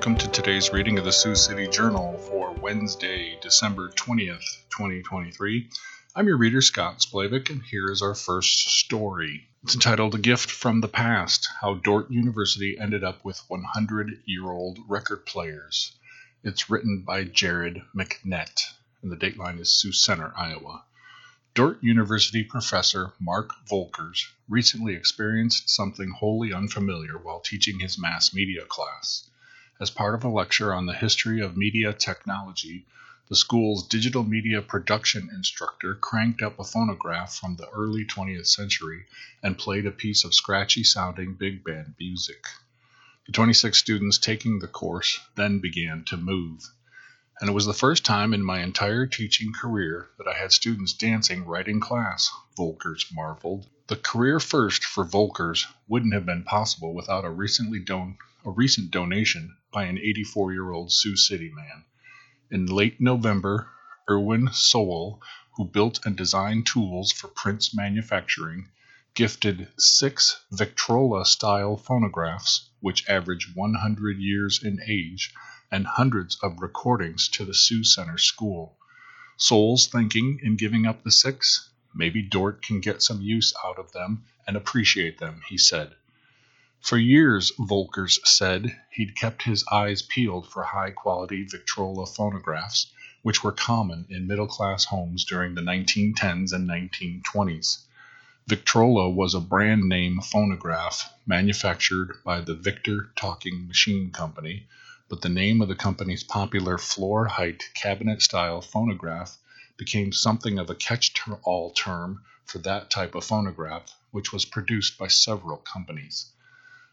Welcome to today's reading of the Sioux City Journal for Wednesday, December 20th, 2023. I'm your reader, Scott Splavik, and here is our first story. It's entitled A Gift from the Past How Dordt University Ended Up with 100 Year Old Record Players. It's written by Jared McNett, and the dateline is Sioux Center, Iowa. Dordt University professor Mark Volkers recently experienced something wholly unfamiliar while teaching his mass media class. As part of a lecture on the history of media technology, the school's digital media production instructor cranked up a phonograph from the early 20th century and played a piece of scratchy sounding big band music. The 26 students taking the course then began to move. And it was the first time in my entire teaching career that I had students dancing right in class, Volkers marveled. The career first for Volkers wouldn't have been possible without a recently don- a recent donation by an 84 year old Sioux City man. In late November, Erwin Sowell, who built and designed tools for Prince Manufacturing, gifted six Victrola style phonographs, which average 100 years in age, and hundreds of recordings to the Sioux Center School. Sowell's thinking in giving up the six? Maybe Dordt can get some use out of them and appreciate them, he said. For years, Volkers said, he'd kept his eyes peeled for high quality Victrola phonographs, which were common in middle class homes during the 1910s and 1920s. Victrola was a brand name phonograph manufactured by the Victor Talking Machine Company, but the name of the company's popular floor height cabinet style phonograph became something of a catch all term for that type of phonograph, which was produced by several companies.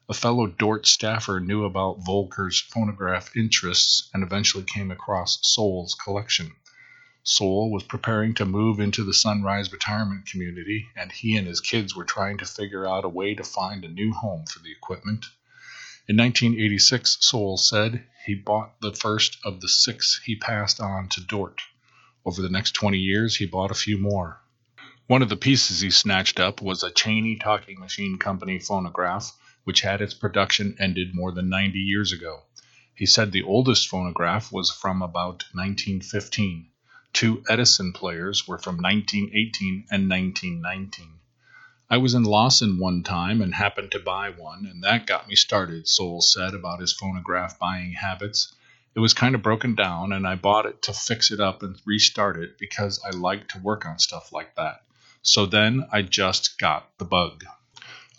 A fellow Dordt staffer knew about Volker's phonograph interests and eventually came across Sowell's collection. Sowell was preparing to move into the Sunrise retirement community, and he and his kids were trying to figure out a way to find a new home for the equipment. In 1986, Sowell said he bought the first of the six he passed on to Dordt. Over the next 20 years, he bought a few more. One of the pieces he snatched up was a Cheney Talking Machine Company phonograph which had its production ended more than 90 years ago. He said the oldest phonograph was from about 1915. Two Edison players were from 1918 and 1919. I was in Lawson one time and happened to buy one, and that got me started, Sowell said about his phonograph buying habits. It was kind of broken down, and I bought it to fix it up and restart it because I like to work on stuff like that. So then I just got the bug.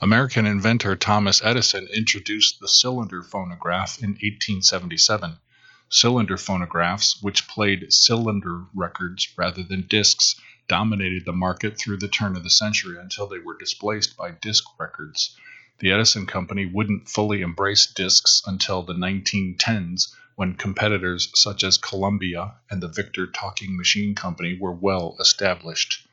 American inventor Thomas Edison introduced the cylinder phonograph in 1877. Cylinder phonographs, which played cylinder records rather than discs, dominated the market through the turn of the century until they were displaced by disc records. The Edison Company wouldn't fully embrace discs until the 1910s when competitors such as Columbia and the Victor Talking Machine Company were well established.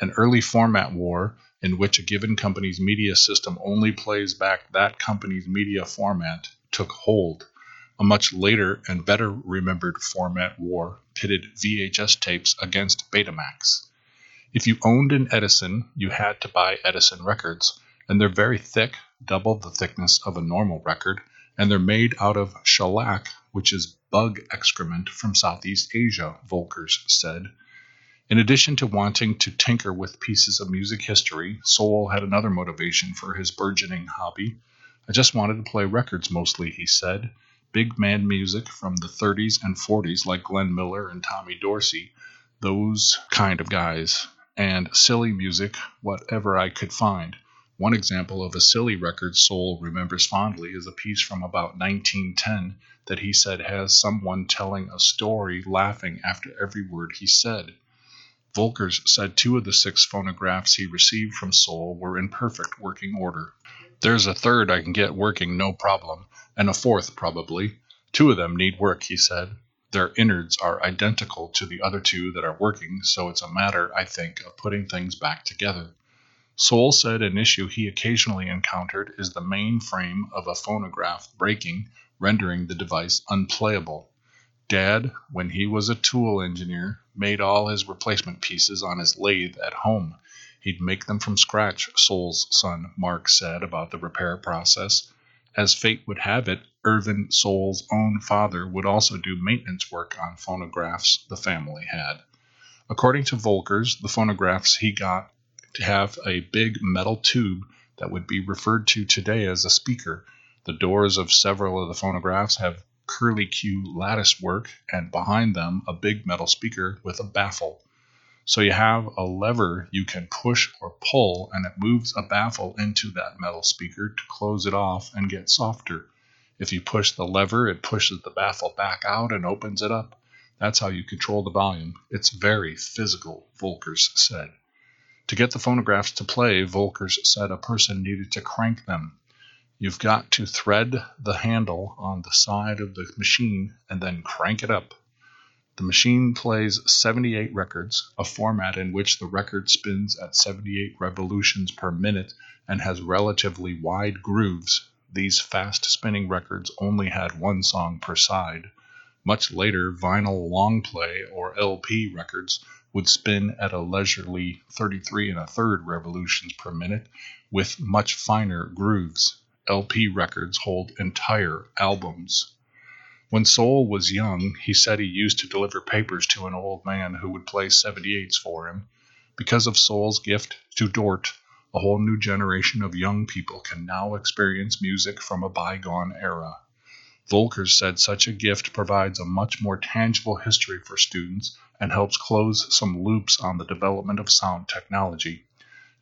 An early format war in which a given company's media system only plays back that company's media format took hold. A much later and better remembered format war pitted VHS tapes against Betamax. If you owned an Edison, you had to buy Edison records, and they're very thick, double the thickness of a normal record, and they're made out of shellac, which is bug excrement from Southeast Asia, Volkers said. In addition to wanting to tinker with pieces of music history, Sowell had another motivation for his burgeoning hobby. I just wanted to play records mostly, he said. Big band music from the 30s and 40s, like Glenn Miller and Tommy Dorsey, those kind of guys, and silly music, whatever I could find. One example of a silly record Sowell remembers fondly is a piece from about 1910 that he said has someone telling a story laughing after every word he said. Volkers said two of the six phonographs he received from Sowell were in perfect working order. There's a third I can get working no problem, and a fourth probably. Two of them need work, he said. Their innards are identical to the other two that are working, so it's a matter, I think, of putting things back together. Sowell said an issue he occasionally encountered is the main frame of a phonograph breaking, rendering the device unplayable. Dad, when he was a tool engineer, made all his replacement pieces on his lathe at home. He'd make them from scratch, Sowell's son Mark said about the repair process. As fate would have it, Irvin Sowell's own father would also do maintenance work on phonographs the family had. According to Volkers, the phonographs he got to have a big metal tube that would be referred to today as a speaker. The doors of several of the phonographs have curlicue lattice work, and behind them a big metal speaker with a baffle. So you have a lever you can push or pull, and it moves a baffle into that metal speaker to close it off and get softer. If you push the lever, it pushes the baffle back out and opens it up. That's how you control the volume. It's very physical, Volkers said. To get the phonographs to play, Volkers said a person needed to crank them. You've got to thread the handle on the side of the machine and then crank it up. The machine plays 78 records, a format in which the record spins at 78 revolutions per minute and has relatively wide grooves. These fast spinning records only had one song per side. Much later, vinyl long play or LP records would spin at a leisurely 33 and a third revolutions per minute with much finer grooves. LP records hold entire albums. When Sowell was young, he said he used to deliver papers to an old man who would play 78s for him. Because of Sowell's gift to Dordt, a whole new generation of young people can now experience music from a bygone era. Volkers said such a gift provides a much more tangible history for students and helps close some loops on the development of sound technology.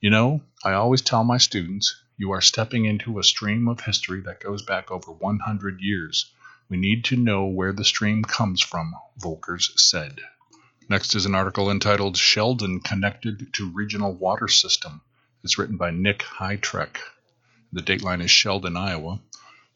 You know, I always tell my students, you are stepping into a stream of history that goes back over 100 years. We need to know where the stream comes from, Volkers said. Next is an article entitled Sheldon Connected to Regional Water System. It's written by Nick Hytrek. The dateline is Sheldon, Iowa.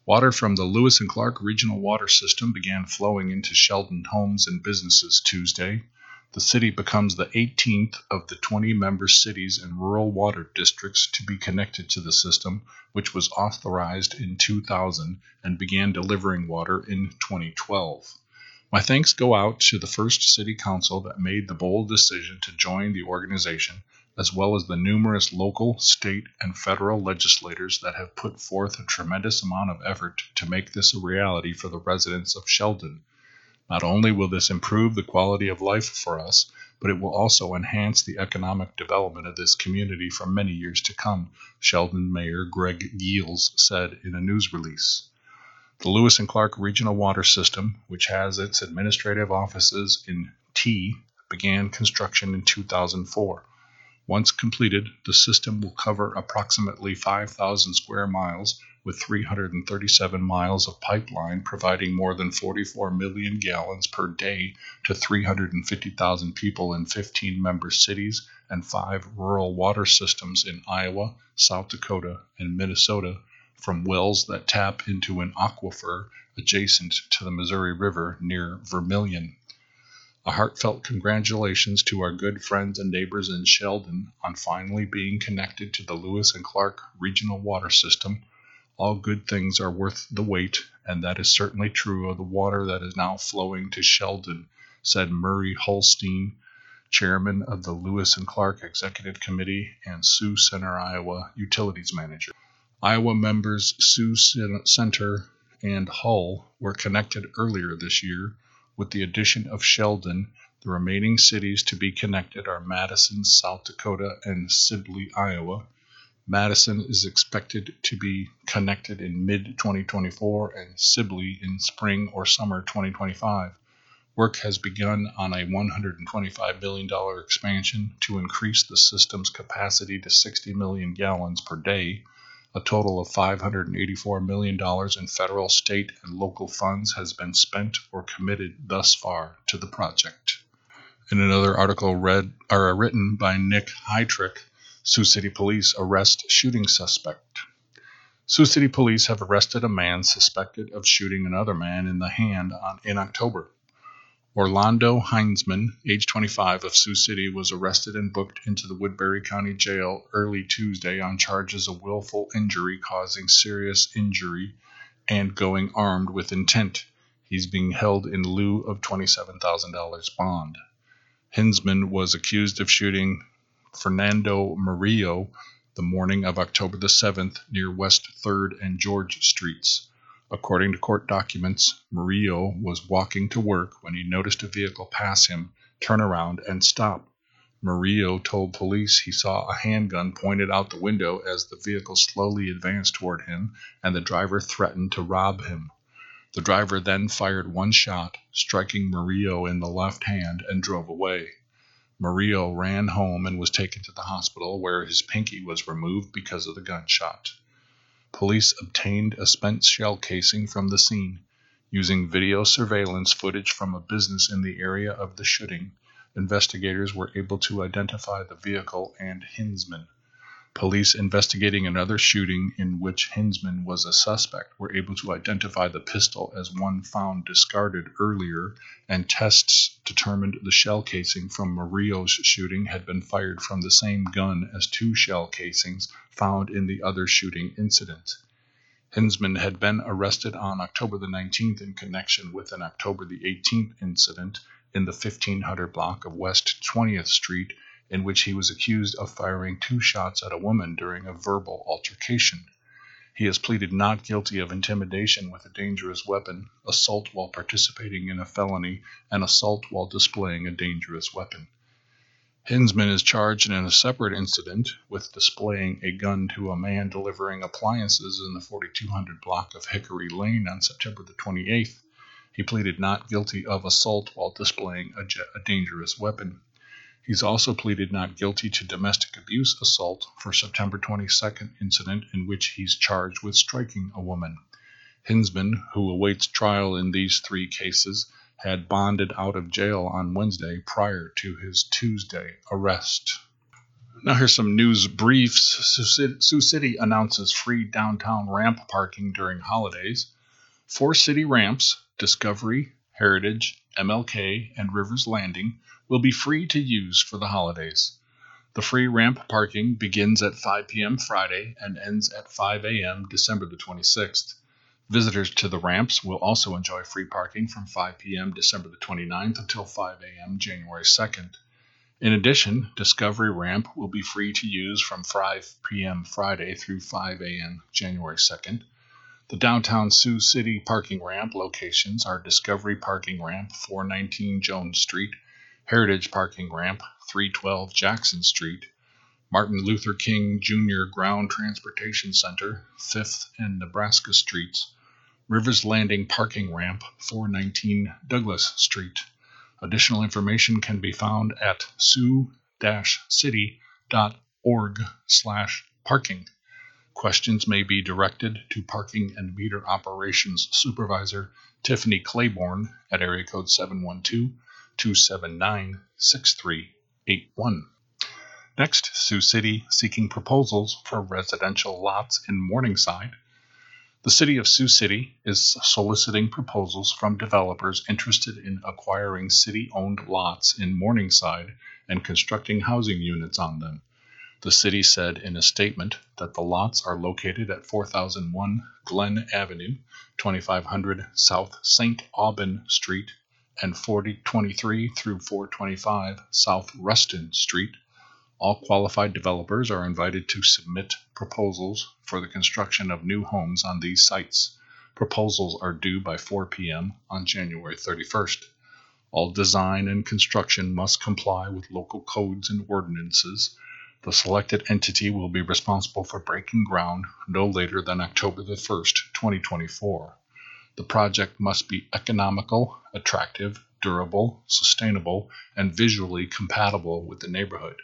Water from the Lewis and Clark Regional Water System began flowing into Sheldon homes and businesses Tuesday. The city becomes the 18th of the 20 member cities and rural water districts to be connected to the system, which was authorized in 2000 and began delivering water in 2012. My thanks go out to the first city council that made the bold decision to join the organization, as well as the numerous local, state, and federal legislators that have put forth a tremendous amount of effort to make this a reality for the residents of Sheldon. Not only will this improve the quality of life for us, but it will also enhance the economic development of this community for many years to come, Sheldon Mayor Greg Geels said in a news release. The Lewis and Clark Regional Water System, which has its administrative offices in Tea, began construction in 2004. Once completed, the system will cover approximately 5,000 square miles with 337 miles of pipeline providing more than 44 million gallons per day to 350,000 people in 15 member cities and five rural water systems in Iowa, South Dakota, and Minnesota from wells that tap into an aquifer adjacent to the Missouri River near Vermillion. A heartfelt congratulations to our good friends and neighbors in Sheldon on finally being connected to the Lewis and Clark Regional Water System all good things are worth the wait, and that is certainly true of the water that is now flowing to Sheldon, said Murray Hulstein, chairman of the Lewis and Clark Executive Committee and Sioux Center, Iowa Utilities Manager. Iowa members Sioux Center and Hull were connected earlier this year. With the addition of Sheldon, the remaining cities to be connected are Madison, South Dakota, and Sibley, Iowa. Madison is expected to be connected in mid 2024 and Sibley in spring or summer 2025. Work has begun on a $125 million expansion to increase the system's capacity to 60 million gallons per day. A total of $584 million in federal, state, and local funds has been spent or committed thus far to the project. In another article read or written by Nick Hytrek, Sioux City police arrest shooting suspect. Sioux City police have arrested a man suspected of shooting another man in the hand on, in October. Orlando Heinzman, age 25 of Sioux City, was arrested and booked into the Woodbury County Jail early Tuesday on charges of willful injury causing serious injury and going armed with intent. He's being held in lieu of $27,000 bond. Heinzman was accused of shooting Fernando Murillo, the morning of October the 7th near West 3rd and George Streets. According to court documents, Murillo was walking to work when he noticed a vehicle pass him, turn around, and stop. Murillo told police he saw a handgun pointed out the window as the vehicle slowly advanced toward him and the driver threatened to rob him. The driver then fired one shot, striking Murillo in the left hand, and drove away. Murillo ran home and was taken to the hospital where his pinky was removed because of the gunshot. Police obtained a spent shell casing from the scene. Using video surveillance footage from a business in the area of the shooting, investigators were able to identify the vehicle and Hinzman. Police investigating another shooting in which Hinzman was a suspect were able to identify the pistol as one found discarded earlier, and tests determined the shell casing from Murillo's shooting had been fired from the same gun as two shell casings found in the other shooting incident. Hinzman had been arrested on October the 19th in connection with an October the 18th incident in the 1500 block of West 20th Street in which he was accused of firing two shots at a woman during a verbal altercation. He has pleaded not guilty of intimidation with a dangerous weapon, assault while participating in a felony, and assault while displaying a dangerous weapon. Hinzman is charged in a separate incident with displaying a gun to a man delivering appliances in the 4200 block of Hickory Lane on September the 28th. He pleaded not guilty of assault while displaying a, a dangerous weapon. He's also pleaded not guilty to domestic abuse assault for September 22nd incident in which he's charged with striking a woman. Hinsman, who awaits trial in these three cases, had bonded out of jail on Wednesday prior to his Tuesday arrest. Now, here's some news briefs. Sioux City announces free downtown ramp parking during holidays. Four city ramps Discovery, Heritage, MLK, and Rivers Landing will be free to use for the holidays. The free ramp parking begins at 5 p.m. Friday and ends at 5 a.m. December the 26th. Visitors to the ramps will also enjoy free parking from 5 p.m. December the 29th until 5 a.m. January 2nd. In addition, Discovery Ramp will be free to use from 5 p.m. Friday through 5 a.m. January 2nd. The downtown Sioux City parking ramp locations are Discovery Parking Ramp, 419 Jones Street, Heritage Parking Ramp, 312 Jackson Street, Martin Luther King Jr. Ground Transportation Center, 5th and Nebraska Streets, Rivers Landing Parking Ramp, 419 Douglas Street. Additional information can be found at sioux-city.org slash parking. Questions may be directed to Parking and Meter Operations Supervisor Tiffany Claiborne at area code 712 279 6381. Next, Sioux City seeking proposals for residential lots in Morningside. The City of Sioux City is soliciting proposals from developers interested in acquiring city owned lots in Morningside and constructing housing units on them. The city said in a statement that the lots are located at 4001 Glen Avenue, 2500 South St. Aubin Street, and 4023 through 425 South Rustin Street. All qualified developers are invited to submit proposals for the construction of new homes on these sites. Proposals are due by 4 p.m. on January 31st. All design and construction must comply with local codes and ordinances. The selected entity will be responsible for breaking ground no later than October the 1st, 2024. The project must be economical, attractive, durable, sustainable, and visually compatible with the neighborhood.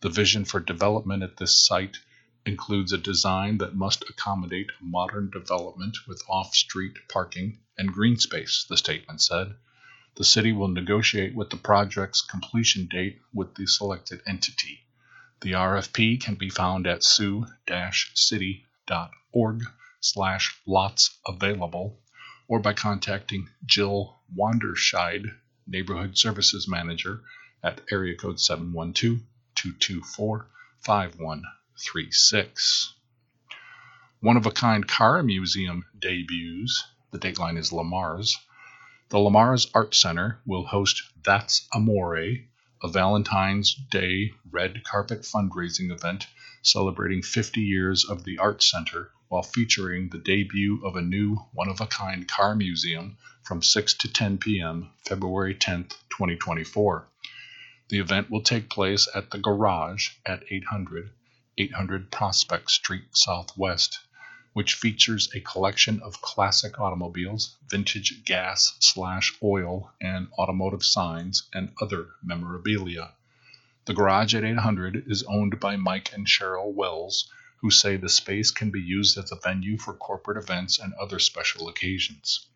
The vision for development at this site includes a design that must accommodate modern development with off street parking and green space, the statement said. The city will negotiate with the project's completion date with the selected entity. The RFP can be found at sioux-city.org slash lots available or by contacting Jill Wanderscheid, Neighborhood Services Manager, at area code 712 224 5136. One of a kind car museum debuts. The dateline is Le Mars. The Le Mars Art Center will host That's Amore, a Valentine's Day red carpet fundraising event celebrating 50 years of the Art Center while featuring the debut of a new one of a kind car museum from 6 to 10 p.m. February 10, 2024. The event will take place at the Garage at 800 800 Prospect Street Southwest, which features a collection of classic automobiles, vintage gas slash oil and automotive signs, and other memorabilia. The Garage at 800 is owned by Mike and Cheryl Wells, who say the space can be used as a venue for corporate events and other special occasions.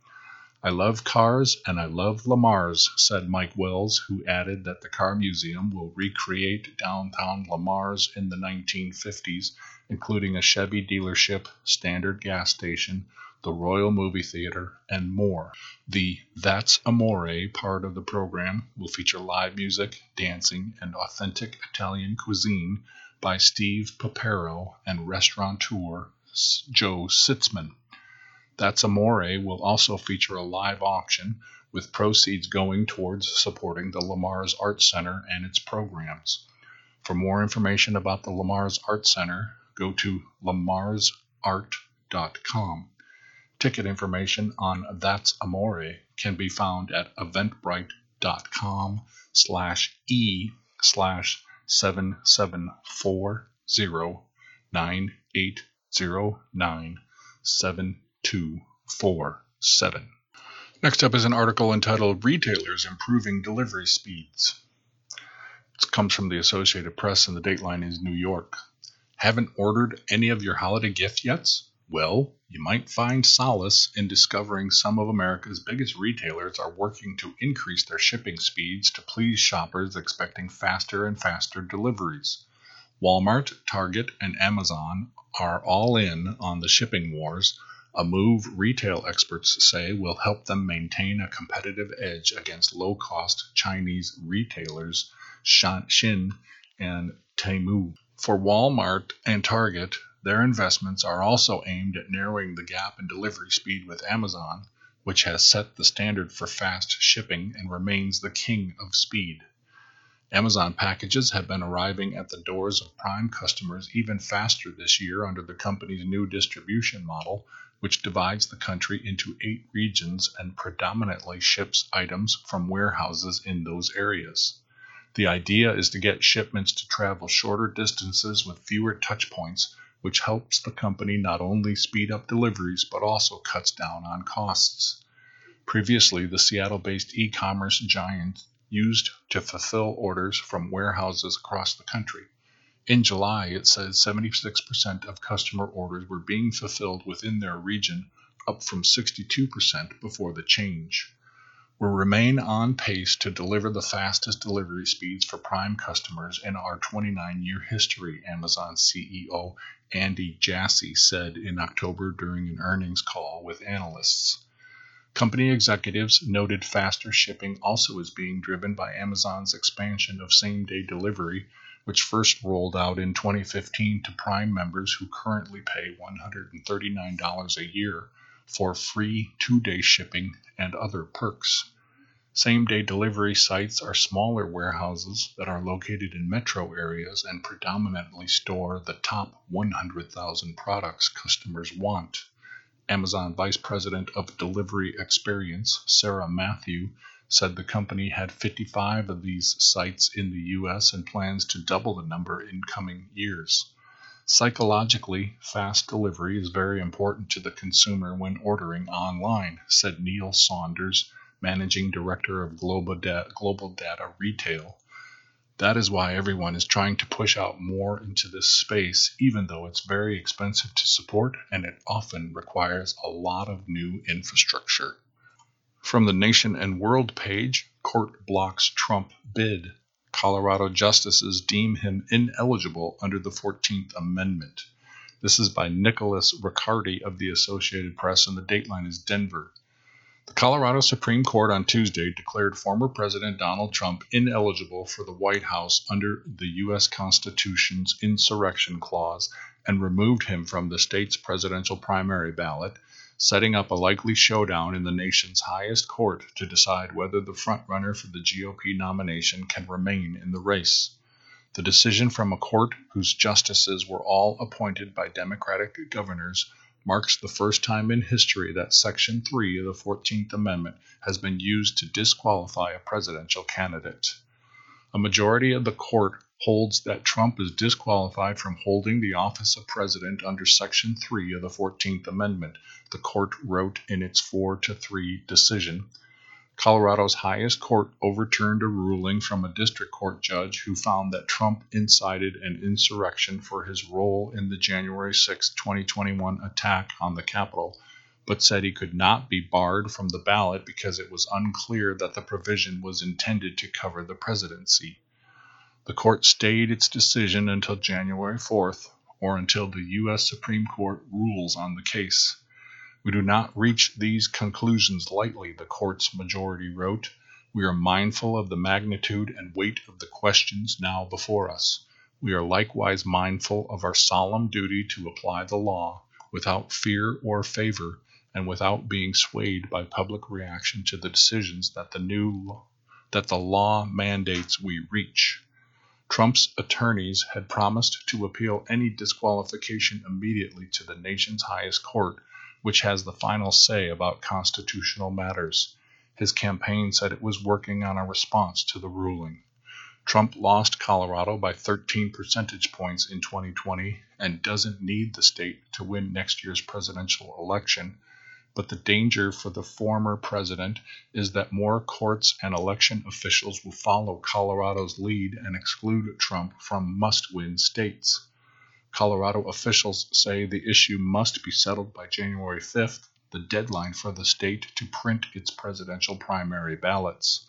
I love cars and I love Le Mars, said Mike Wells, who added that the car museum will recreate downtown Le Mars in the 1950s, including a Chevy dealership, standard gas station, the Royal Movie Theater, and more. The That's Amore part of the program will feature live music, dancing, and authentic Italian cuisine by Steve Papero and restaurateur Joe Sitzman. That's Amore will also feature a live auction with proceeds going towards supporting the Le Mars Art Center and its programs. For more information about the Le Mars Art Center, go to lamarsart.com. Ticket information on That's Amore can be found at eventbrite.com slash e slash 77409809 247. Next up is an article entitled Retailers Improving Delivery Speeds. It comes from the Associated Press and the dateline is New York. Haven't ordered any of your holiday gift yet? Well, you might find solace in discovering some of America's biggest retailers are working to increase their shipping speeds to please shoppers expecting faster and faster deliveries. Walmart, Target, and Amazon are all in on the shipping wars a move retail experts say will help them maintain a competitive edge against low cost Chinese retailers Shein and Temu. For Walmart and Target, their investments are also aimed at narrowing the gap in delivery speed with Amazon, which has set the standard for fast shipping and remains the king of speed. Amazon packages have been arriving at the doors of Prime customers even faster this year under the company's new distribution model, which divides the country into eight regions and predominantly ships items from warehouses in those areas. The idea is to get shipments to travel shorter distances with fewer touch points, which helps the company not only speed up deliveries but also cuts down on costs. Previously, the Seattle based e commerce giant used to fulfill orders from warehouses across the country. In July, it said 76% of customer orders were being fulfilled within their region, up from 62% before the change. We remain on pace to deliver the fastest delivery speeds for Prime customers in our 29 year history, Amazon CEO Andy Jassy said in October during an earnings call with analysts. Company executives noted faster shipping also is being driven by Amazon's expansion of same day delivery, which first rolled out in 2015 to Prime members who currently pay $139 a year for free two day shipping and other perks. Same day delivery sites are smaller warehouses that are located in metro areas and predominantly store the top 100,000 products customers want. Amazon Vice President of Delivery Experience, Sarah Matthew, said the company had 55 of these sites in the U.S. and plans to double the number in coming years. Psychologically, fast delivery is very important to the consumer when ordering online, said Neil Saunders, Managing Director of Global Data, Global Data Retail that is why everyone is trying to push out more into this space, even though it's very expensive to support and it often requires a lot of new infrastructure. From the Nation and World page, court blocks Trump bid. Colorado justices deem him ineligible under the 14th Amendment. This is by Nicholas Riccardi of the Associated Press, and the dateline is Denver. The Colorado Supreme Court on Tuesday declared former President Donald Trump ineligible for the White House under the U.S. Constitution's insurrection clause and removed him from the state's presidential primary ballot, setting up a likely showdown in the nation's highest court to decide whether the frontrunner for the GOP nomination can remain in the race. The decision from a court whose justices were all appointed by Democratic governors marks the first time in history that Section 3 of the 14th Amendment has been used to disqualify a presidential candidate. A majority of the court holds that Trump is disqualified from holding the office of president under Section 3 of the 14th Amendment, the court wrote in its 4 to 3 decision. Colorado's highest court overturned a ruling from a district court judge who found that Trump incited an insurrection for his role in the January 6, 2021 attack on the Capitol, but said he could not be barred from the ballot because it was unclear that the provision was intended to cover the presidency. The court stayed its decision until January 4th, or until the U.S. Supreme Court rules on the case. We do not reach these conclusions lightly, the court's majority wrote. We are mindful of the magnitude and weight of the questions now before us. We are likewise mindful of our solemn duty to apply the law without fear or favor and without being swayed by public reaction to the decisions that the new that the law mandates we reach. Trump's attorneys had promised to appeal any disqualification immediately to the nation's highest court which has the final say about constitutional matters. His campaign said it was working on a response to the ruling. Trump lost Colorado by 13 percentage points in 2020 and doesn't need the state to win next year's presidential election. But the danger for the former president is that more courts and election officials will follow Colorado's lead and exclude Trump from must win states. Colorado officials say the issue must be settled by January 5th, the deadline for the state to print its presidential primary ballots.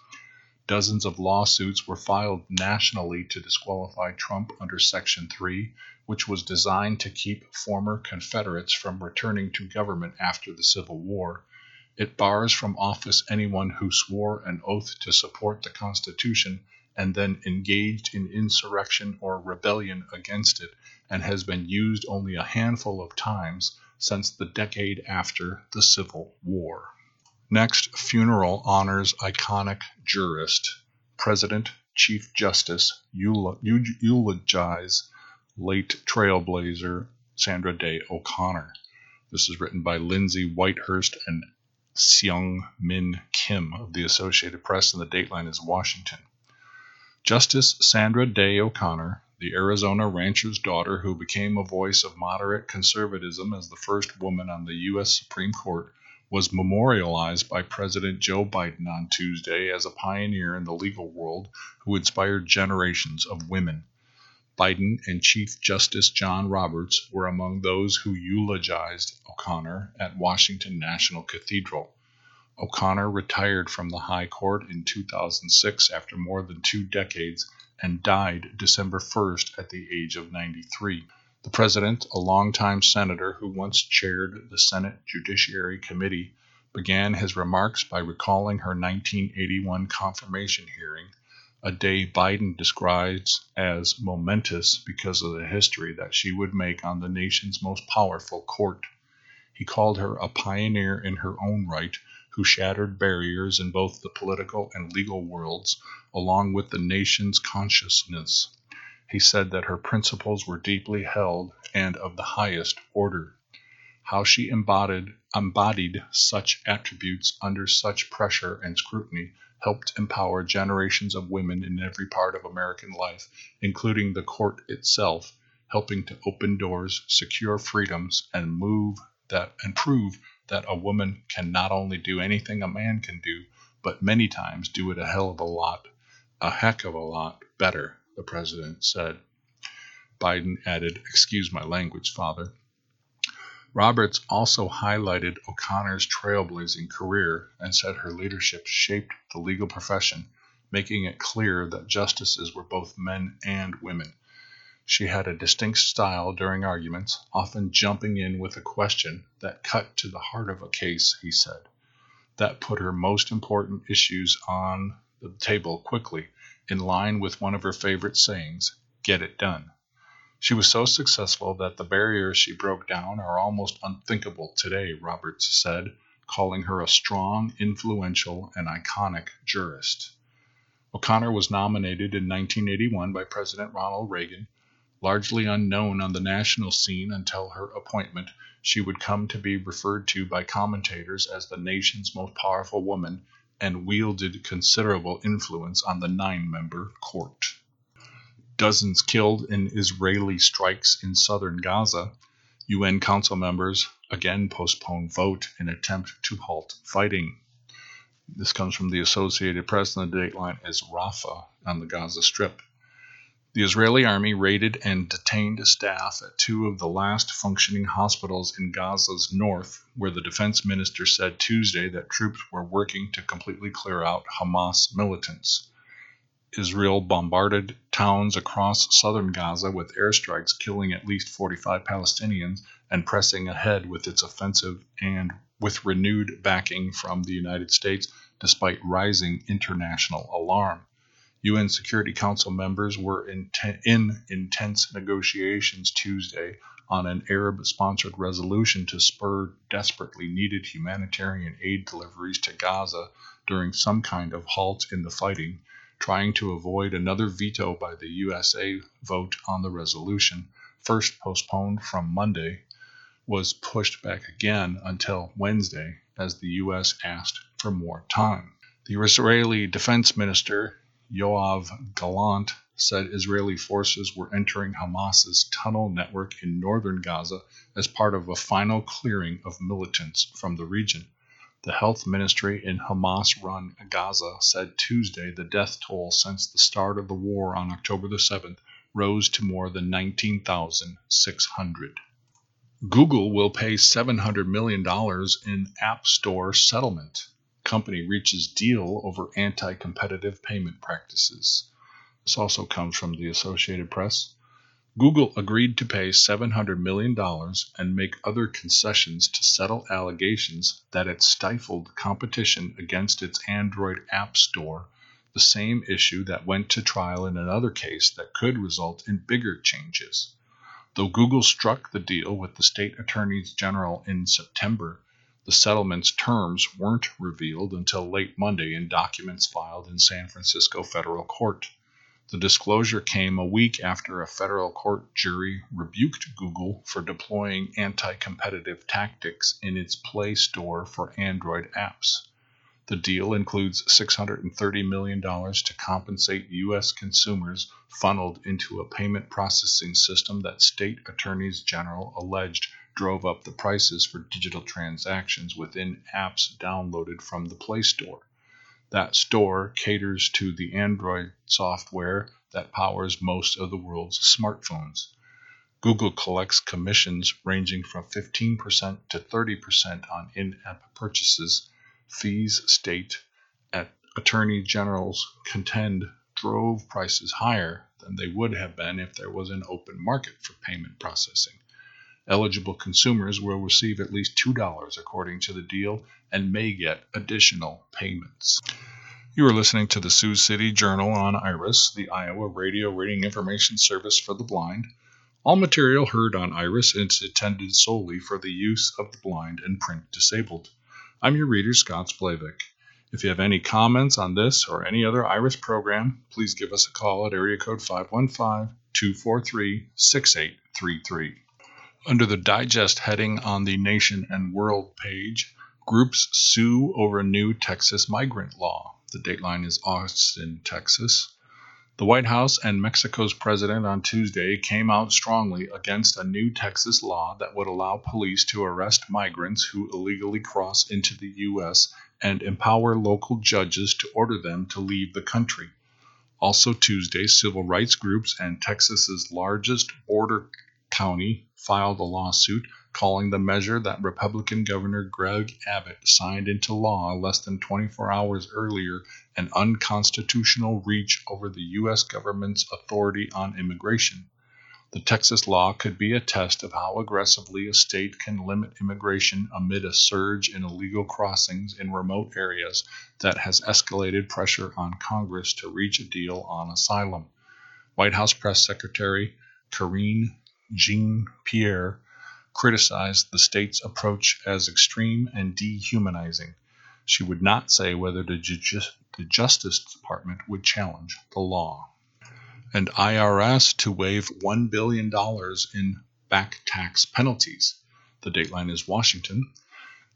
Dozens of lawsuits were filed nationally to disqualify Trump under Section 3, which was designed to keep former Confederates from returning to government after the Civil War. It bars from office anyone who swore an oath to support the Constitution and then engaged in insurrection or rebellion against it and has been used only a handful of times since the decade after the Civil War. Next, funeral honors iconic jurist. President, Chief Justice eulogize late trailblazer Sandra Day O'Connor. This is written by Lindsay Whitehurst and Seung Min Kim of the Associated Press, and the dateline is Washington. Justice Sandra Day O'Connor the Arizona rancher's daughter, who became a voice of moderate conservatism as the first woman on the U.S. Supreme Court, was memorialized by President Joe Biden on Tuesday as a pioneer in the legal world who inspired generations of women. Biden and Chief Justice John Roberts were among those who eulogized O'Connor at Washington National Cathedral. O'Connor retired from the High Court in 2006 after more than two decades and died December 1st at the age of 93. The president, a longtime senator who once chaired the Senate Judiciary Committee, began his remarks by recalling her 1981 confirmation hearing, a day Biden describes as momentous because of the history that she would make on the nation's most powerful court. He called her a pioneer in her own right who shattered barriers in both the political and legal worlds, along with the nation's consciousness. He said that her principles were deeply held and of the highest order. How she embodied, embodied such attributes under such pressure and scrutiny helped empower generations of women in every part of American life, including the court itself, helping to open doors, secure freedoms, and move that and prove that a woman can not only do anything a man can do, but many times do it a hell of a lot, a heck of a lot better, the president said. Biden added, Excuse my language, father. Roberts also highlighted O'Connor's trailblazing career and said her leadership shaped the legal profession, making it clear that justices were both men and women. She had a distinct style during arguments, often jumping in with a question that cut to the heart of a case, he said. That put her most important issues on the table quickly, in line with one of her favorite sayings get it done. She was so successful that the barriers she broke down are almost unthinkable today, Roberts said, calling her a strong, influential, and iconic jurist. O'Connor was nominated in 1981 by President Ronald Reagan. Largely unknown on the national scene until her appointment, she would come to be referred to by commentators as the nation's most powerful woman and wielded considerable influence on the nine member court dozens killed in Israeli strikes in southern Gaza. UN Council members again postpone vote in attempt to halt fighting. This comes from the Associated Press, and the dateline is Rafah on the Gaza Strip. The Israeli army raided and detained staff at two of the last functioning hospitals in Gaza's north, where the defense minister said Tuesday that troops were working to completely clear out Hamas militants. Israel bombarded towns across southern Gaza with airstrikes, killing at least 45 Palestinians and pressing ahead with its offensive and with renewed backing from the United States despite rising international alarm. UN Security Council members were in, in intense negotiations Tuesday on an Arab sponsored resolution to spur desperately needed humanitarian aid deliveries to Gaza during some kind of halt in the fighting trying to avoid another veto by the USA vote on the resolution, first postponed from Monday, was pushed back again until Wednesday as the U.S. asked for more time. The Israeli Defense Minister, Yoav Gallant, said Israeli forces were entering Hamas's tunnel network in northern Gaza as part of a final clearing of militants from the region. The health ministry in Hamas run Gaza said Tuesday the death toll since the start of the war on October the 7th rose to more than 19,600. Google will pay $700 million in App Store settlement. Company reaches deal over anti competitive payment practices. This also comes from the Associated Press. Google agreed to pay $700 million and make other concessions to settle allegations that it stifled competition against its Android App Store, the same issue that went to trial in another case that could result in bigger changes. Though Google struck the deal with the state attorneys general in September, the settlement's terms weren't revealed until late Monday in documents filed in San Francisco federal court. The disclosure came a week after a federal court jury rebuked Google for deploying anti competitive tactics in its Play Store for Android apps. The deal includes $630 million to compensate U.S. consumers funneled into a payment processing system that state attorneys general alleged drove up the prices for digital transactions within apps downloaded from the Play Store. That store caters to the Android software that powers most of the world's smartphones. Google collects commissions ranging from 15% to 30% on in app purchases. Fees state at Attorney General's contend drove prices higher than they would have been if there was an open market for payment processing. Eligible consumers will receive at least $2 according to the deal and may get additional payments. You are listening to the Sioux City Journal on IRIS, the Iowa Radio Reading Information Service for the Blind. All material heard on IRIS is intended solely for the use of the blind and print disabled. I'm your reader, Scott Splavik. If you have any comments on this or any other IRIS program, please give us a call at area code 515 243 6833. Under the Digest heading on the Nation and World page, Groups sue over new Texas migrant law. The dateline is Austin, Texas. The White House and Mexico's president on Tuesday came out strongly against a new Texas law that would allow police to arrest migrants who illegally cross into the U.S. and empower local judges to order them to leave the country. Also, Tuesday, civil rights groups and Texas's largest border county filed a lawsuit calling the measure that Republican Governor Greg Abbott signed into law less than 24 hours earlier an unconstitutional reach over the U.S. government's authority on immigration. The Texas law could be a test of how aggressively a state can limit immigration amid a surge in illegal crossings in remote areas that has escalated pressure on Congress to reach a deal on asylum. White House Press Secretary Karine Jean Pierre, criticized the state's approach as extreme and dehumanizing. She would not say whether the, ju- the Justice Department would challenge the law. And IRS to waive $1 billion in back tax penalties. The dateline is Washington.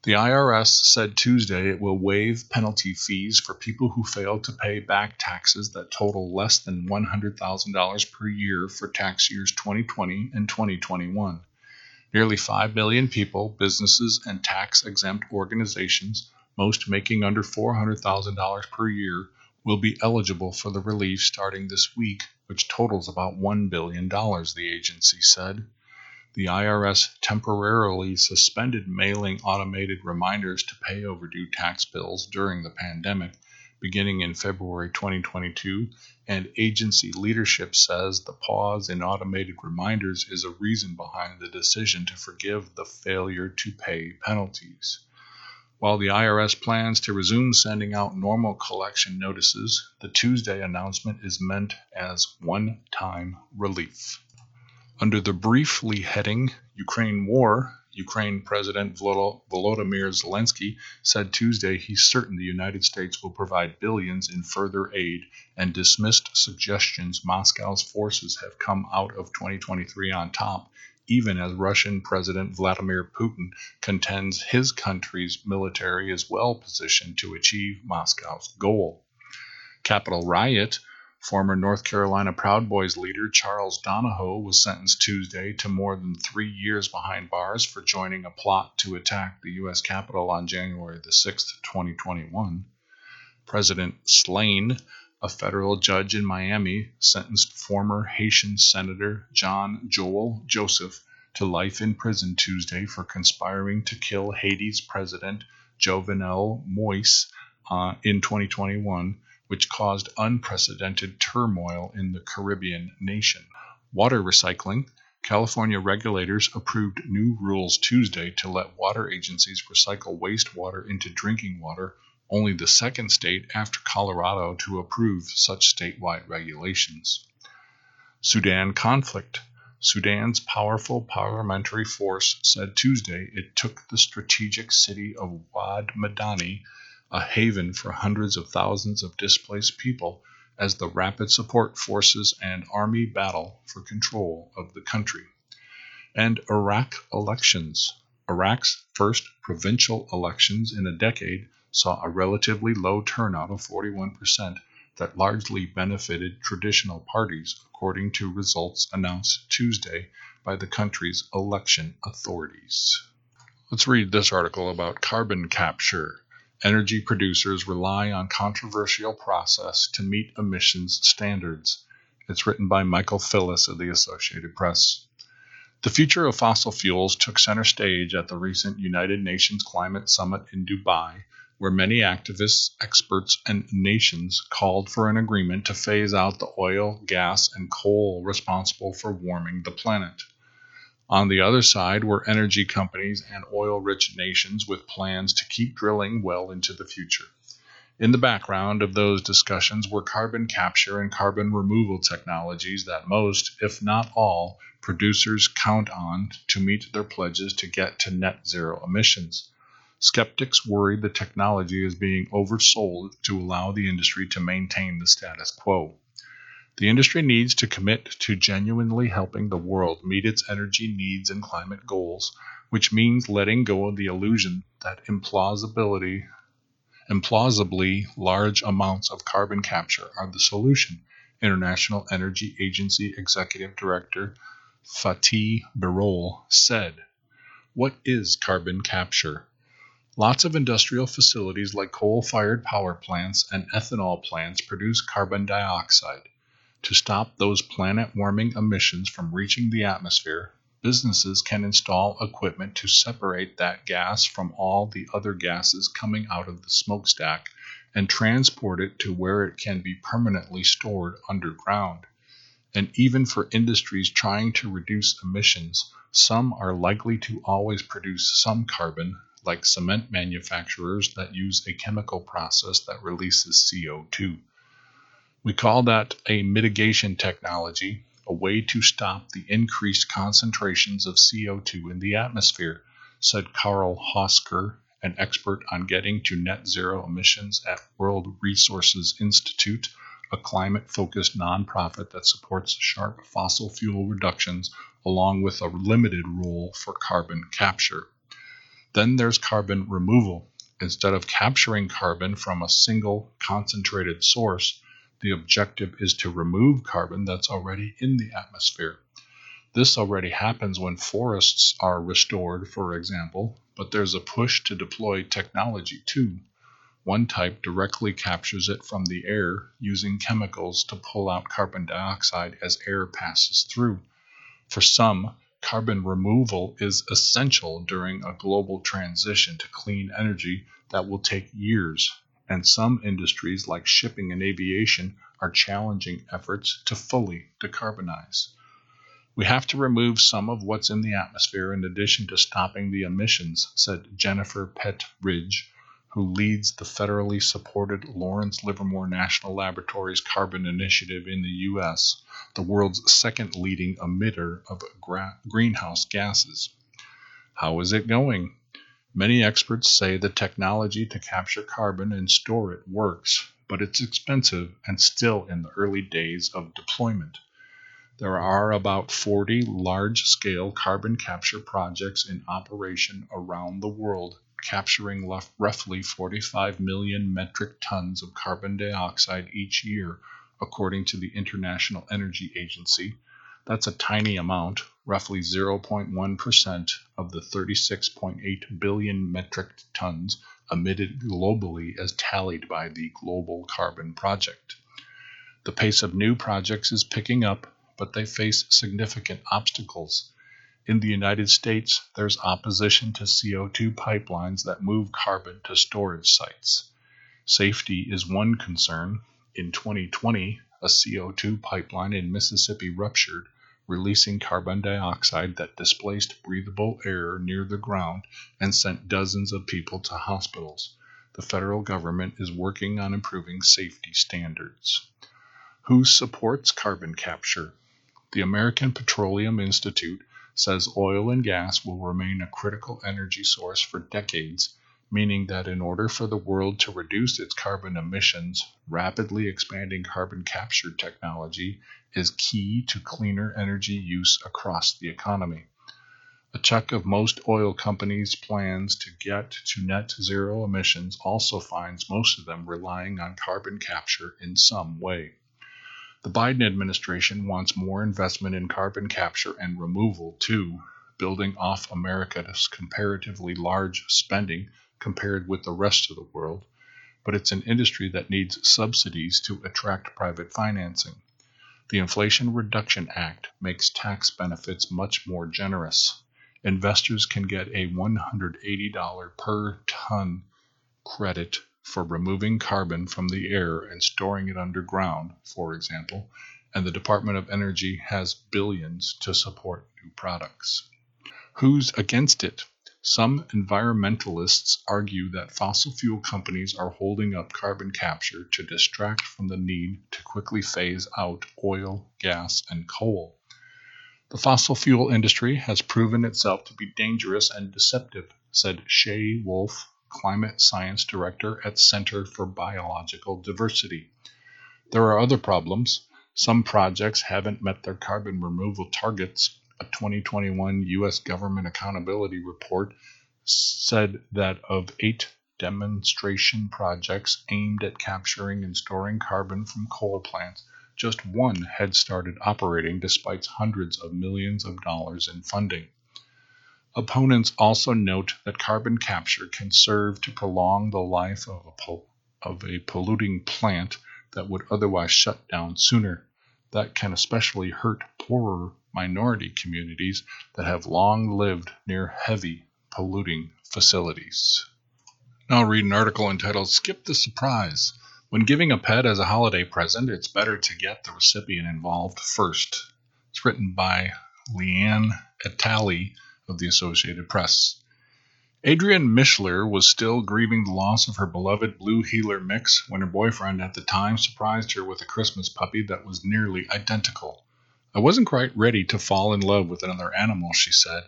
The IRS said Tuesday it will waive penalty fees for people who fail to pay back taxes that total less than $100,000 per year for tax years 2020 and 2021. Nearly 5 million people, businesses, and tax exempt organizations most making under $400,000 per year, will be eligible for the relief starting this week, which totals about $1 billion, the agency said. The IRS temporarily suspended mailing automated reminders to pay overdue tax bills during the pandemic, beginning in February 2022, and agency leadership says the pause in automated reminders is a reason behind the decision to forgive the failure to pay penalties. While the IRS plans to resume sending out normal collection notices, the Tuesday announcement is meant as one time relief. Under the briefly heading Ukraine War, Ukraine President Volodymyr Zelensky said Tuesday he's certain the United States will provide billions in further aid and dismissed suggestions Moscow's forces have come out of 2023 on top even as Russian President Vladimir Putin contends his country's military is well positioned to achieve Moscow's goal. Capitol riot Former North Carolina Proud Boys leader Charles Donohoe was sentenced Tuesday to more than three years behind bars for joining a plot to attack the U.S. Capitol on January the 6th, 2021. President Slain a federal judge in Miami sentenced former Haitian Senator John Joel Joseph to life in prison Tuesday for conspiring to kill Haiti's President Jovenel Moise uh, in 2021, which caused unprecedented turmoil in the Caribbean nation. Water recycling. California regulators approved new rules Tuesday to let water agencies recycle wastewater into drinking water only the second state after Colorado to approve such statewide regulations. Sudan conflict. Sudan's powerful parliamentary force said Tuesday it took the strategic city of Wad Madani, a haven for hundreds of thousands of displaced people, as the rapid support forces and army battle for control of the country. And Iraq elections. Iraq's first provincial elections in a decade saw a relatively low turnout of 41% that largely benefited traditional parties, according to results announced Tuesday by the country's election authorities. Let's read this article about carbon capture. Energy producers rely on controversial process to meet emissions standards. It's written by Michael Phillis of the Associated Press. The future of fossil fuels took center stage at the recent United Nations Climate Summit in Dubai, where many activists, experts, and nations called for an agreement to phase out the oil, gas, and coal responsible for warming the planet. On the other side were energy companies and oil rich nations with plans to keep drilling well into the future. In the background of those discussions were carbon capture and carbon removal technologies that most, if not all, producers count on to meet their pledges to get to net zero emissions. Skeptics worry the technology is being oversold to allow the industry to maintain the status quo. The industry needs to commit to genuinely helping the world meet its energy needs and climate goals, which means letting go of the illusion that implausibility implausibly large amounts of carbon capture are the solution, International Energy Agency Executive Director Fatih Birol said. What is carbon capture? Lots of industrial facilities like coal fired power plants and ethanol plants produce carbon dioxide. To stop those planet warming emissions from reaching the atmosphere, businesses can install equipment to separate that gas from all the other gases coming out of the smokestack and transport it to where it can be permanently stored underground. And even for industries trying to reduce emissions, some are likely to always produce some carbon like cement manufacturers that use a chemical process that releases CO2. We call that a mitigation technology, a way to stop the increased concentrations of CO2 in the atmosphere, said Karl Hausker, an expert on getting to net zero emissions at World Resources Institute, a climate focused nonprofit that supports sharp fossil fuel reductions along with a limited role for carbon capture. Then there's carbon removal. Instead of capturing carbon from a single concentrated source, the objective is to remove carbon that's already in the atmosphere. This already happens when forests are restored, for example, but there's a push to deploy technology too. One type directly captures it from the air using chemicals to pull out carbon dioxide as air passes through. For some, carbon removal is essential during a global transition to clean energy that will take years, and some industries like shipping and aviation are challenging efforts to fully decarbonize. We have to remove some of what's in the atmosphere in addition to stopping the emissions, said Jennifer Pett-Ridge, who leads the federally supported Lawrence Livermore National Laboratories Carbon Initiative in the U.S., the world's second leading emitter of gra- greenhouse gases. How is it going? Many experts say the technology to capture carbon and store it works, but it's expensive and still in the early days of deployment. There are about 40 large scale carbon capture projects in operation around the world capturing roughly 45 million metric tons of carbon dioxide each year, according to the International Energy Agency. That's a tiny amount, roughly 0.1% of the 36.8 billion metric tons emitted globally as tallied by the Global Carbon Project. The pace of new projects is picking up, but they face significant obstacles. In the United States, there's opposition to CO2 pipelines that move carbon to storage sites. Safety is one concern. In 2020, a CO2 pipeline in Mississippi ruptured, releasing carbon dioxide that displaced breathable air near the ground and sent dozens of people to hospitals. The federal government is working on improving safety standards. Who supports carbon capture? The American Petroleum Institute says oil and gas will remain a critical energy source for decades, meaning that in order for the world to reduce its carbon emissions, rapidly expanding carbon capture technology is key to cleaner energy use across the economy. A check of most oil companies' plans to get to net zero emissions also finds most of them relying on carbon capture in some way. The Biden administration wants more investment in carbon capture and removal, too, building off America's comparatively large spending compared with the rest of the world, but it's an industry that needs subsidies to attract private financing. The Inflation Reduction Act makes tax benefits much more generous. Investors can get a $180 per ton credit for removing carbon from the air and storing it underground, for example, and the Department of Energy has billions to support new products. Who's against it? Some environmentalists argue that fossil fuel companies are holding up carbon capture to distract from the need to quickly phase out oil, gas, and coal. The fossil fuel industry has proven itself to be dangerous and deceptive, said Shaye Wolf, Climate Science Director at Center for Biological Diversity. There are other problems. Some projects haven't met their carbon removal targets. A 2021 U.S. Government Accountability Report said that of eight demonstration projects aimed at capturing and storing carbon from coal plants, just one had started operating despite hundreds of millions of dollars in funding. Opponents also note that carbon capture can serve to prolong the life of a, pol- of a polluting plant that would otherwise shut down sooner. That can especially hurt poorer minority communities that have long lived near heavy polluting facilities. Now, I'll read an article entitled Skip the Surprise. When giving a pet as a holiday present, it's better to get the recipient involved first. It's written by Leanne Italie of the Associated Press. Adriene Mishler was still grieving the loss of her beloved blue heeler mix when her boyfriend at the time surprised her with a Christmas puppy that was nearly identical. I wasn't quite ready to fall in love with another animal, she said.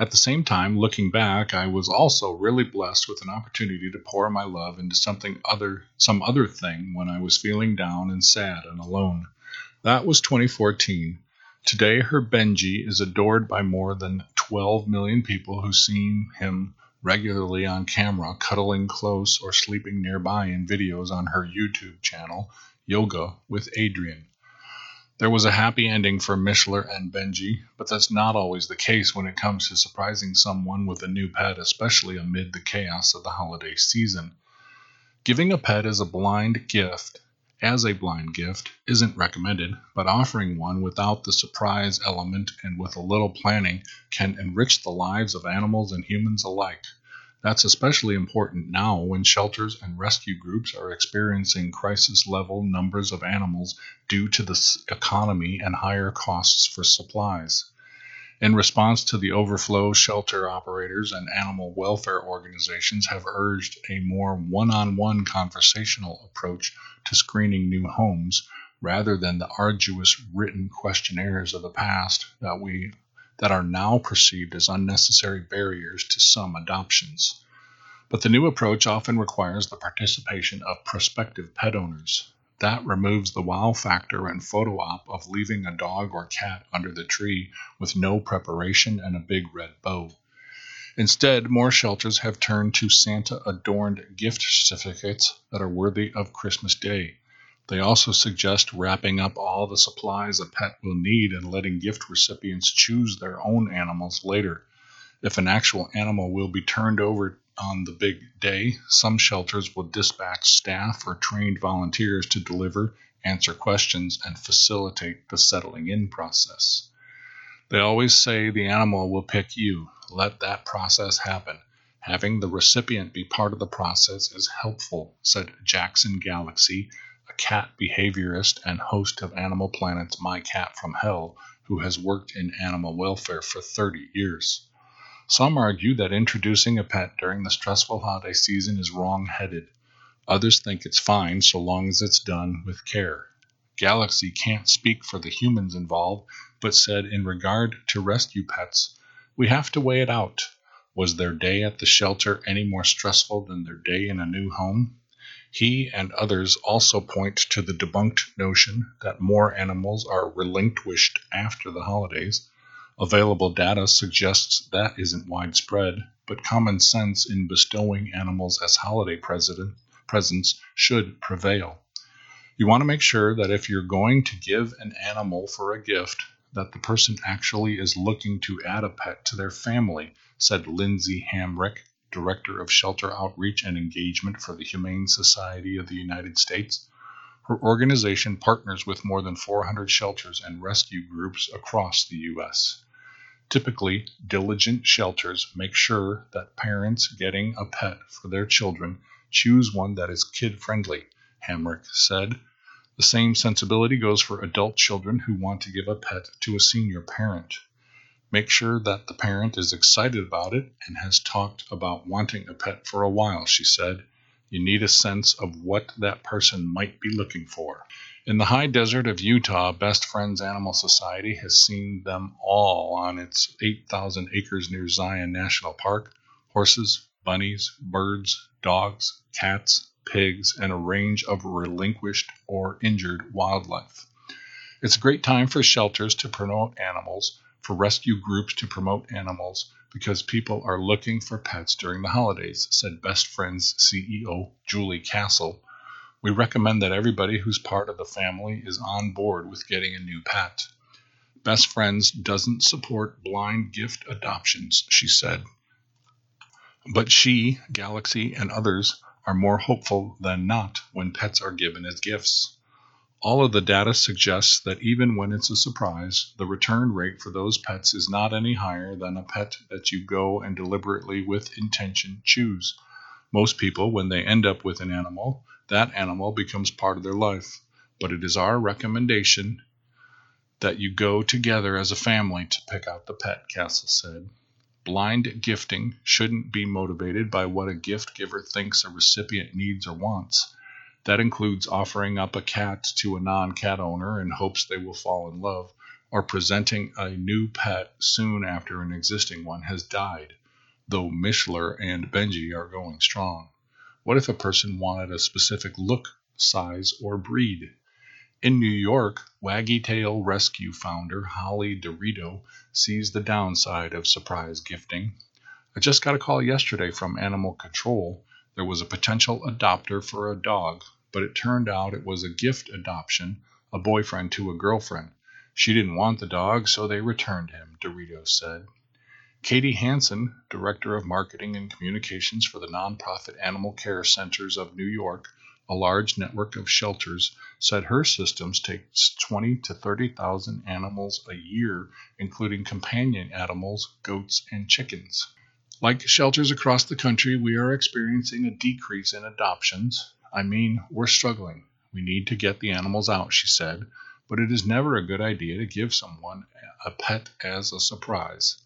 At the same time, looking back, I was also really blessed with an opportunity to pour my love into something other some other thing when I was feeling down and sad and alone. That was 2014. Today her Benji is adored by more than 12 million people who see him regularly on camera, cuddling close or sleeping nearby in videos on her YouTube channel, Yoga with Adriene. There was a happy ending for Mishler and Benji, but that's not always the case when it comes to surprising someone with a new pet, especially amid the chaos of the holiday season. Giving a pet as a blind gift, as a blind gift, isn't recommended, but offering one without the surprise element and with a little planning can enrich the lives of animals and humans alike. That's especially important now when shelters and rescue groups are experiencing crisis level numbers of animals due to the economy and higher costs for supplies. In response to the overflow, shelter operators and animal welfare organizations have urged a more one on one conversational approach to screening new homes rather than the arduous written questionnaires of the past that we that are now perceived as unnecessary barriers to some adoptions. But the new approach often requires the participation of prospective pet owners. That removes the wow factor and photo op of leaving a dog or cat under the tree with no preparation and a big red bow. Instead, more shelters have turned to Santa adorned gift certificates that are worthy of Christmas Day. They also suggest wrapping up all the supplies a pet will need and letting gift recipients choose their own animals later. If an actual animal will be turned over on the big day, some shelters will dispatch staff or trained volunteers to deliver, answer questions, and facilitate the settling in process. They always say the animal will pick you. Let that process happen. Having the recipient be part of the process is helpful, said Jackson Galaxy, cat behaviorist and host of Animal Planet's My Cat from Hell, who has worked in animal welfare for 30 years. Some argue that introducing a pet during the stressful holiday season is wrong headed. Others think it's fine so long as it's done with care. Galaxy can't speak for the humans involved, but said in regard to rescue pets, we have to weigh it out. Was their day at the shelter any more stressful than their day in a new home? He and others also point to the debunked notion that more animals are relinquished after the holidays. Available data suggests that isn't widespread, but common sense in bestowing animals as holiday presents should prevail. You want to make sure that if you're going to give an animal for a gift, that the person actually is looking to add a pet to their family, said Lindsay Hamrick, Director of Shelter Outreach and Engagement for the Humane Society of the United States. Her organization partners with more than 400 shelters and rescue groups across the U.S. Typically, diligent shelters make sure that parents getting a pet for their children choose one that is kid friendly, Hamrick said. The same sensibility goes for adult children who want to give a pet to a senior parent. Make sure that the parent is excited about it and has talked about wanting a pet for a while, she said. You need a sense of what that person might be looking for. In the high desert of Utah, Best Friends Animal Society has seen them all on its 8,000 acres near Zion National Park horses, bunnies, birds, dogs, cats, pigs, and a range of relinquished or injured wildlife. It's a great time for shelters to promote animals for rescue groups to promote animals because people are looking for pets during the holidays, said Best Friends CEO Julie Castle. We recommend that everybody who's part of the family is on board with getting a new pet. Best Friends doesn't support blind gift adoptions, she said. But she, Galaxy, and others are more hopeful than not when pets are given as gifts. All of the data suggests that even when it's a surprise, the return rate for those pets is not any higher than a pet that you go and deliberately with intention choose. Most people, when they end up with an animal, that animal becomes part of their life. But it is our recommendation that you go together as a family to pick out the pet, Castle said. Blind gifting shouldn't be motivated by what a gift giver thinks a recipient needs or wants. That includes offering up a cat to a non cat owner in hopes they will fall in love, or presenting a new pet soon after an existing one has died, though Mishler and Benji are going strong. What if a person wanted a specific look, size, or breed? In New York, Waggy Tail Rescue founder Holly Dorito sees the downside of surprise gifting. I just got a call yesterday from Animal Control. There was a potential adopter for a dog, but it turned out it was a gift adoption, a boyfriend to a girlfriend. She didn't want the dog, so they returned him, Doritos said. Katie Hansen, Director of Marketing and Communications for the nonprofit Animal Care Centers of New York, a large network of shelters, said her systems take 20 to 30,000 animals a year, including companion animals, goats, and chickens. Like shelters across the country, we are experiencing a decrease in adoptions. I mean, we're struggling. We need to get the animals out, she said, but it is never a good idea to give someone a pet as a surprise.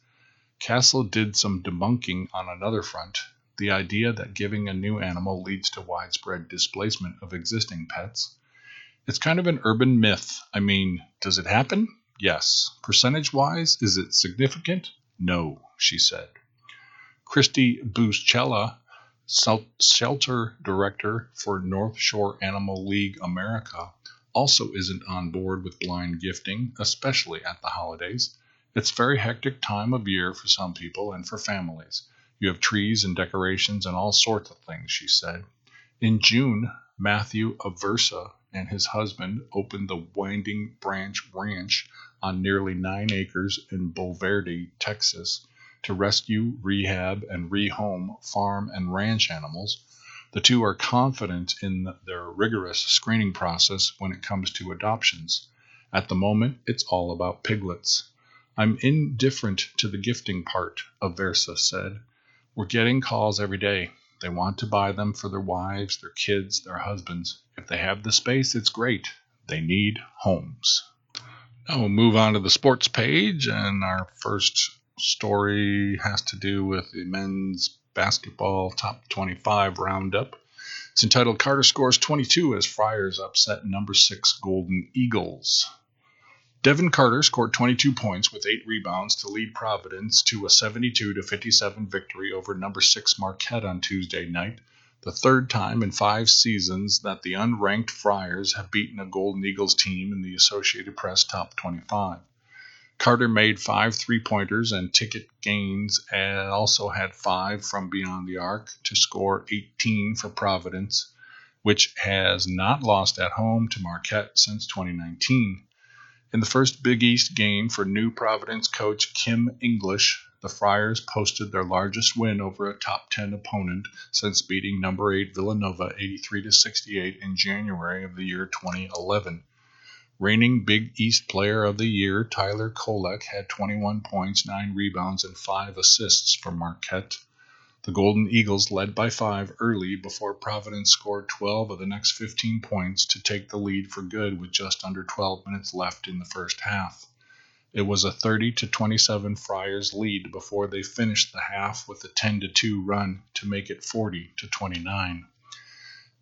Castle did some debunking on another front the idea that giving a new animal leads to widespread displacement of existing pets. It's kind of an urban myth. I mean, does it happen? Yes. Percentage wise, is it significant? No, she said. Christy Buscella, shelter director for North Shore Animal League America, also isn't on board with blind gifting, especially at the holidays. It's a very hectic time of year for some people and for families. You have trees and decorations and all sorts of things, she said. In June, Matthew Aversa and his husband opened the Winding Branch Ranch on nearly nine acres in Bulverde, Texas, to rescue, rehab, and rehome farm and ranch animals. The two are confident in their rigorous screening process when it comes to adoptions. At the moment, it's all about piglets. I'm indifferent to the gifting part, Aversa said. We're getting calls every day. They want to buy them for their wives, their kids, their husbands. If they have the space, it's great. They need homes. Now we'll move on to the sports page, and our first story has to do with the men's basketball top 25 roundup. It's entitled Carter Scores 22 as Friars upset number 6 Golden Eagles. Devin Carter scored 22 points with 8 rebounds to lead Providence to a 72 57 victory over number 6 Marquette on Tuesday night, the third time in 5 seasons that the unranked Friars have beaten a Golden Eagles team in the Associated Press top 25. Carter made five three pointers and Ticket Gaines and also had five from beyond the arc to score 18 for Providence, which has not lost at home to Marquette since 2019. In the first Big East game for New Providence coach Kim English, the Friars posted their largest win over a top 10 opponent since beating number 8 Villanova 83 68 in January of the year 2011. Reigning Big East Player of the Year Tyler Kolek had 21 points, 9 rebounds, and 5 assists for Marquette. The Golden Eagles led by five early before Providence scored 12 of the next 15 points to take the lead for good with just under 12 minutes left in the first half. It was a 30 to 27 Friars lead before they finished the half with a 10 to 2 run to make it 40 to 29.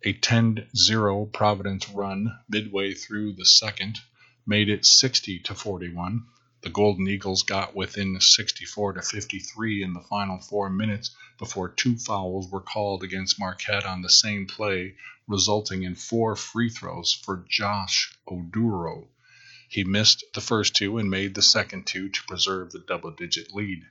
A 10 0 Providence run midway through the second made it 60 to 41. The Golden Eagles got within 64 to 53 in the final four minutes before two fouls were called against Marquette on the same play, resulting in four free throws for Josh Oduro. He missed the first two and made the second two to preserve the double digit lead.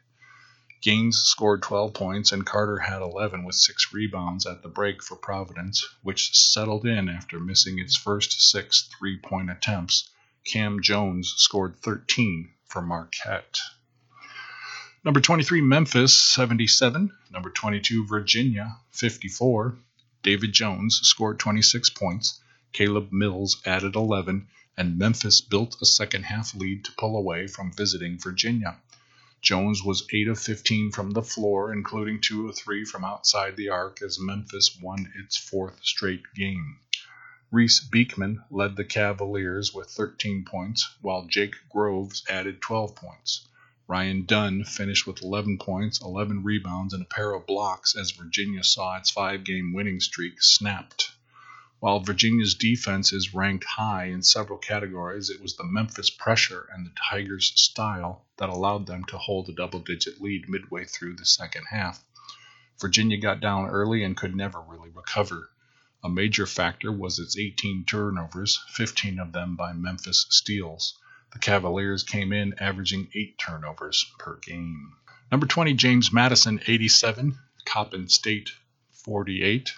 Gaines scored 12 points and Carter had 11 with six rebounds at the break for Providence, which settled in after missing its first six three point attempts. Cam Jones scored 13 for Marquette. Number 23, Memphis, 77. Number 22, Virginia, 54. David Jones scored 26 points. Caleb Mills added 11, and Memphis built a second half lead to pull away from visiting Virginia. Jones was 8 of 15 from the floor, including 2 of 3 from outside the arc as Memphis won its fourth straight game. Reece Beekman led the Cavaliers with 13 points, while Jake Groves added 12 points. Ryan Dunn finished with 11 points, 11 rebounds, and a pair of blocks as Virginia saw its five game winning streak snapped. While Virginia's defense is ranked high in several categories, it was the Memphis pressure and the Tigers' style that allowed them to hold a double digit lead midway through the second half. Virginia got down early and could never really recover. A major factor was its 18 turnovers, 15 of them by Memphis steals. The Cavaliers came in averaging 8 turnovers per game. Number 20, James Madison, 87. Coppin State, 48.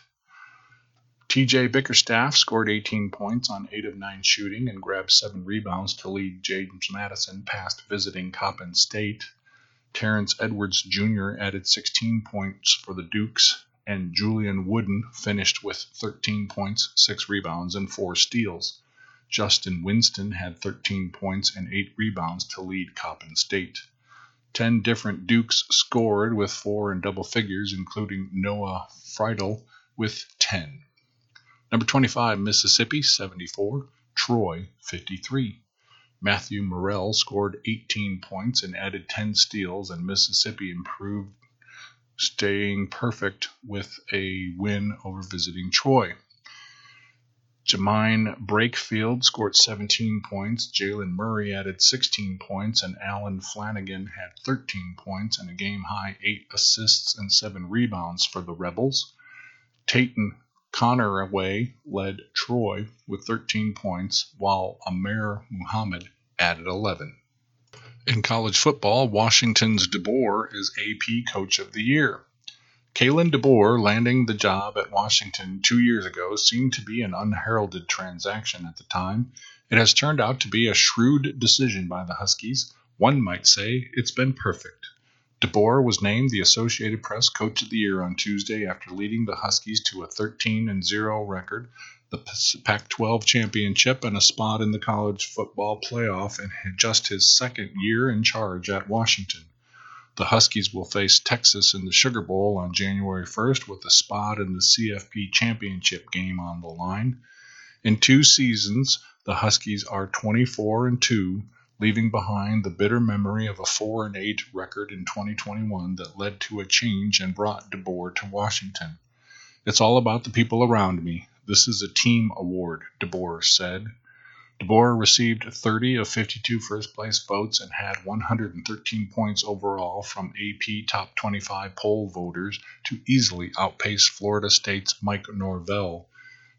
TJ Bickerstaff scored 18 points on 8 of 9 shooting and grabbed 7 rebounds to lead James Madison past visiting Coppin State. Terrence Edwards Jr. added 16 points for the Dukes, and Julien Wooden finished with 13 points, 6 rebounds, and 4 steals. Justin Winston had 13 points and 8 rebounds to lead Coppin State. Ten different Dukes scored with four in double figures, including Noah Freidel with 10. Number 25, Mississippi, 74. Troy, 53. Matthew Murrell scored 18 points and added 10 steals, and Mississippi improved, staying perfect with a win over visiting Troy. Jaemyn Brakefield scored 17 points. Jalen Murray added 16 points, and Allen Flanigan had 13 points and a game high 8 assists and 7 rebounds for the Rebels. Tayton Conerway led Troy with 13 points, while Aamer Muhammad added 11. In college football, Washington's DeBoer is AP Coach of the Year. Kalen DeBoer landing the job at Washington two years ago seemed to be an unheralded transaction at the time. It has turned out to be a shrewd decision by the Huskies. One might say it's been perfect. DeBoer was named the Associated Press Coach of the Year on Tuesday after leading the Huskies to a 13 and 0 record, the Pac-12 championship, and a spot in the college football playoff in just his second year in charge at Washington. The Huskies will face Texas in the Sugar Bowl on January 1st with a spot in the CFP championship game on the line. In two seasons, the Huskies are 24 and 2 leaving behind the bitter memory of a 4 and 8 record in 2021 that led to a change and brought DeBoer to Washington. It's all about the people around me. This is a team award, DeBoer said. DeBoer received 30 of 52 first place votes and had 113 points overall from AP top 25 poll voters to easily outpace Florida State's Mike Norvell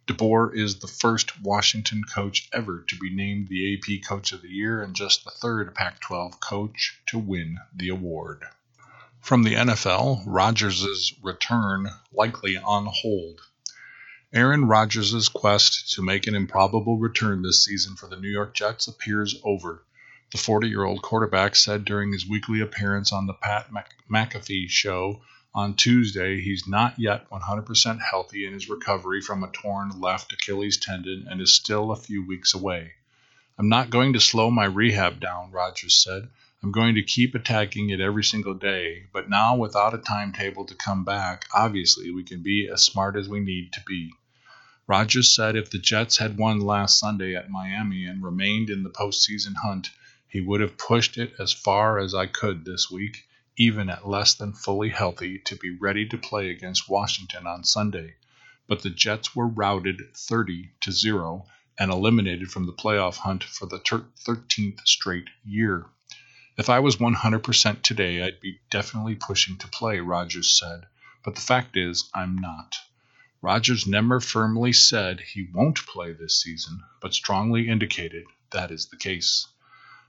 DeBoer is the first Washington coach ever to be named the AP Coach of the Year and just the third Pac 12 coach to win the award. From the NFL, Rodgers' return likely on hold. Aaron Rodgers' quest to make an improbable return this season for the New York Jets appears over. The 40 year old quarterback said during his weekly appearance on the Pat McAfee show on Tuesday, he's not yet 100% healthy in his recovery from a torn left Achilles tendon and is still a few weeks away. I'm not going to slow my rehab down, Rodgers said. I'm going to keep attacking it every single day, but now without a timetable to come back, obviously we can be as smart as we need to be. Rodgers said if the Jets had won last Sunday at Miami and remained in the postseason hunt, he would have pushed it as far as I could this week even at less than fully healthy, to be ready to play against Washington on Sunday. But the Jets were routed 30 to 0 and eliminated from the playoff hunt for the 13th straight year. If I was 100% today, I'd be definitely pushing to play, Rodgers said. But the fact is, I'm not. Rodgers never firmly said he won't play this season, but strongly indicated that is the case.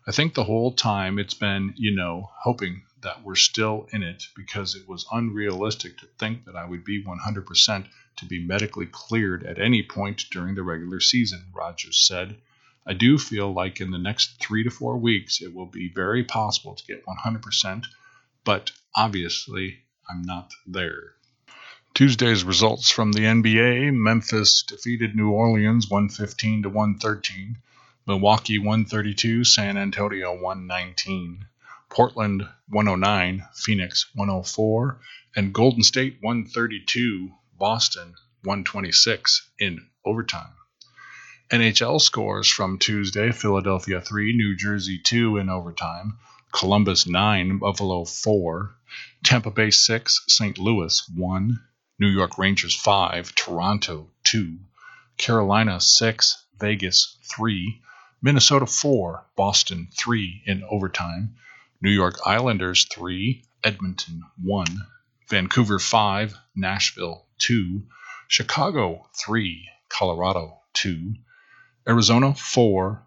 I think the whole time it's been, you know, hoping that we're still in it because it was unrealistic to think that I would be 100% to be medically cleared at any point during the regular season, Rodgers said. I do feel like in the next three to four weeks it will be very possible to get 100%, but obviously I'm not there. Tuesday's results from the NBA Memphis defeated New Orleans 115 to 113. Milwaukee 132, San Antonio 119. Portland 109, Phoenix 104, and Golden State 132, Boston 126 in overtime. NHL scores from Tuesday Philadelphia 3, New Jersey 2 in overtime, Columbus 9, Buffalo 4, Tampa Bay 6, St. Louis 1, New York Rangers 5, Toronto 2, Carolina 6, Vegas 3, Minnesota 4, Boston 3 in overtime, New York Islanders 3, Edmonton 1, Vancouver 5, Nashville 2, Chicago 3, Colorado 2, Arizona 4,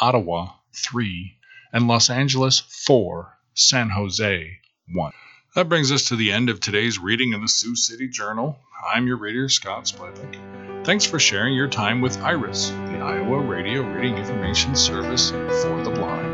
Ottawa 3, and Los Angeles 4, San Jose 1. That brings us to the end of today's reading of the Sioux City Journal. I'm your reader, Scott Spivak. Thanks for sharing your time with IRIS, the Iowa Radio Reading Information Service for the Blind.